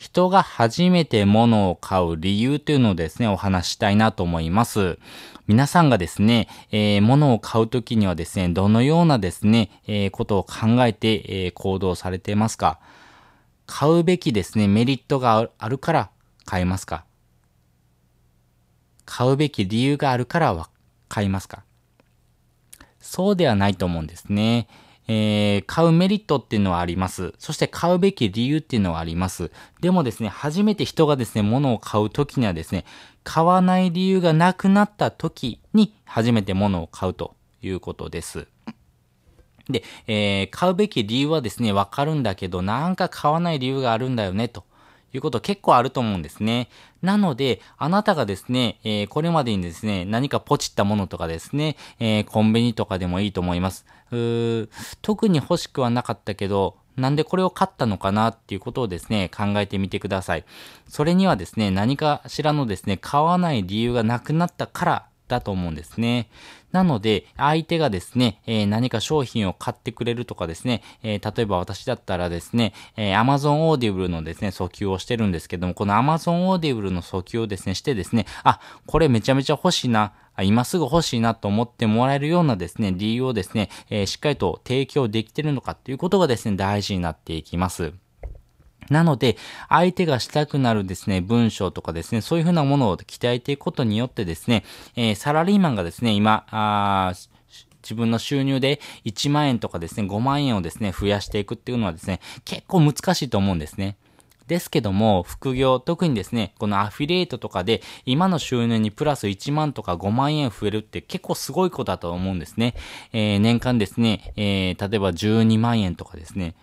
人が初めて物を買う理由というのをですね、お話したいなと思います。皆さんがですね、えー、物を買うときにはですね、どのようなですね、えー、ことを考えて、えー、行動されていますか？買うべきですね、メリットがあるから買いますか？買うべき理由があるからは買いますか？そうではないと思うんですね。えー、買うメリットっていうのはあります。そして買うべき理由っていうのはあります。でもですね、初めて人がですね、物を買うときにはですね、買わない理由がなくなった時に初めて物を買うということです。で、えー、買うべき理由はですね、わかるんだけど、なんか買わない理由があるんだよね、ということ結構あると思うんですね。なので、あなたがですね、えー、これまでにですね、何かポチったものとかですね、えー、コンビニとかでもいいと思います。特に欲しくはなかったけど、なんでこれを買ったのかなっていうことをですね、考えてみてください。それにはですね、何かしらのですね、買わない理由がなくなったからだと思うんですね。なので、相手がですね、えー、何か商品を買ってくれるとかですね、えー、例えば私だったらですね、えー、Amazon Audible のですね、訴求をしてるんですけども、この Amazon Audible の訴求をですね、してですね、あ、これめちゃめちゃ欲しいな、今すぐ欲しいなと思ってもらえるようなですね、理由をですね、えー、しっかりと提供できてるのかっていうことがですね、大事になっていきます。なので、相手がしたくなるですね、文章とかですね、そういうふうなものを鍛えていくことによってですね、えー、サラリーマンがですね、今、あ自分の収入で1万円とかですね、5万円をですね、増やしていくっていうのはですね、結構難しいと思うんですね。ですけども、副業、特にですね、このアフィリエイトとかで、今の収入にプラス1万とか5万円増えるって結構すごいことだと思うんですね。えー、年間ですね、えー、例えば12万円とかですね、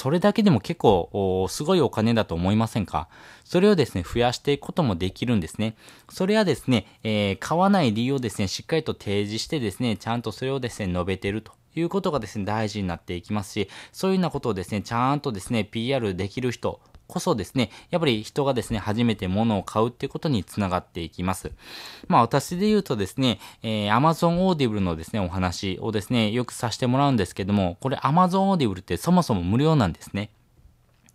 それだけでも結構、すごいお金だと思いませんか？それをですね、増やしていくこともできるんですね。それはですね、えー、買わない理由をですね、しっかりと提示してですね、ちゃんとそれをですね、述べてるということがですね、大事になっていきますし、そういうようなことをですね、ちゃんとですね、PR できる人、こそですね、やっぱり人がですね、初めて物を買うっていうことにつながっていきます。まあ私で言うとですね、えー、Amazon Audible のですね、お話をですね、よくさせてもらうんですけども、これ Amazon Audible ってそもそも無料なんですね。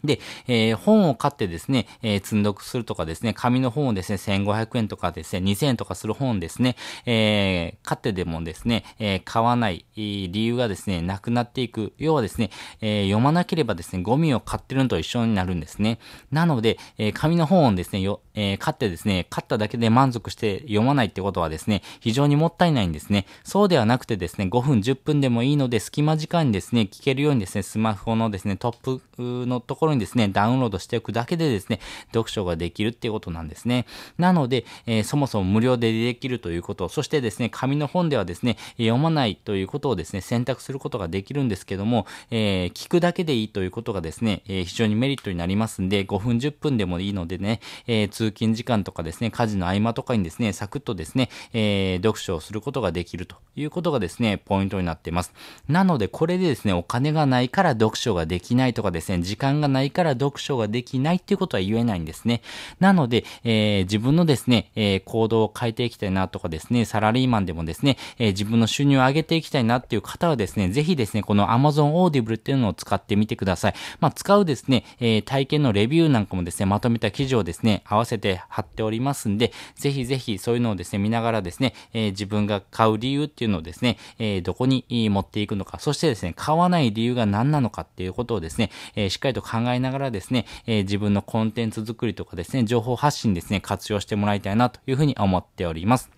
で、えー、本を買ってですね、えー、積んどくするとかですね、紙の本をですね、1500円とかですね、2000円とかする本ですね、えー、買ってでもですね、えー、買わない理由がですね、なくなっていく。要はですね、えー、読まなければですね、ゴミを買ってるのと一緒になるんですね。なので、えー、紙の本をですね、よ、えー、買ってですね、買っただけで満足して読まないってことはですね、非常にもったいないんですね。そうではなくてですね、5分、10分でもいいので、隙間時間にですね、聞けるようにですね、スマホのですね、トップのところにですね、ダウンロードしておくだけでですね、読書ができるっていうことなんですね。なので、えー、そもそも無料でできるということ、そしてですね、紙の本ではですね、読まないということをですね、選択することができるんですけども、えー、聞くだけでいいということがですね、えー、非常にメリットになりますんで、5分10分でもいいのでね、え通勤時間とかですね、家事の合間とかにですね、サクッとですね、え読書をすることができるということがですね、ポイントになっています。なので、これでですね、お金がないから読書ができないとかですね、時間がないないから読書ができないっていうことは言えないんですね。なので、えー、自分のですね、えー、行動を変えていきたいなとかですね、サラリーマンでもですね、えー、自分の収入を上げていきたいなっていう方はですね、ぜひですね、この Amazon Audible っていうのを使ってみてください。まあ、使うですね、え体験のレビューなんかもですね、まとめた記事をですね、合わせて貼っておりますんで、ぜひぜひそういうのをですね、見ながらですね、え自分が買う理由っていうのをですね、えどこに持っていくのか、そしてですね、買わない理由が何なのかっていうことをですね、えしっかりと考えながらですね、え自分のコンテンツ作りとかですね、情報発信ですね、活用してもらいたいなというふうに思っております。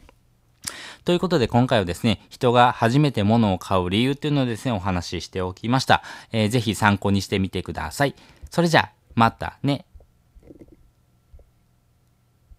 ということで今回はですね、人が初めて物を買う理由っていうのをですね、お話ししておきました。えー、ぜひ参考にしてみてください。それじゃあ、またね。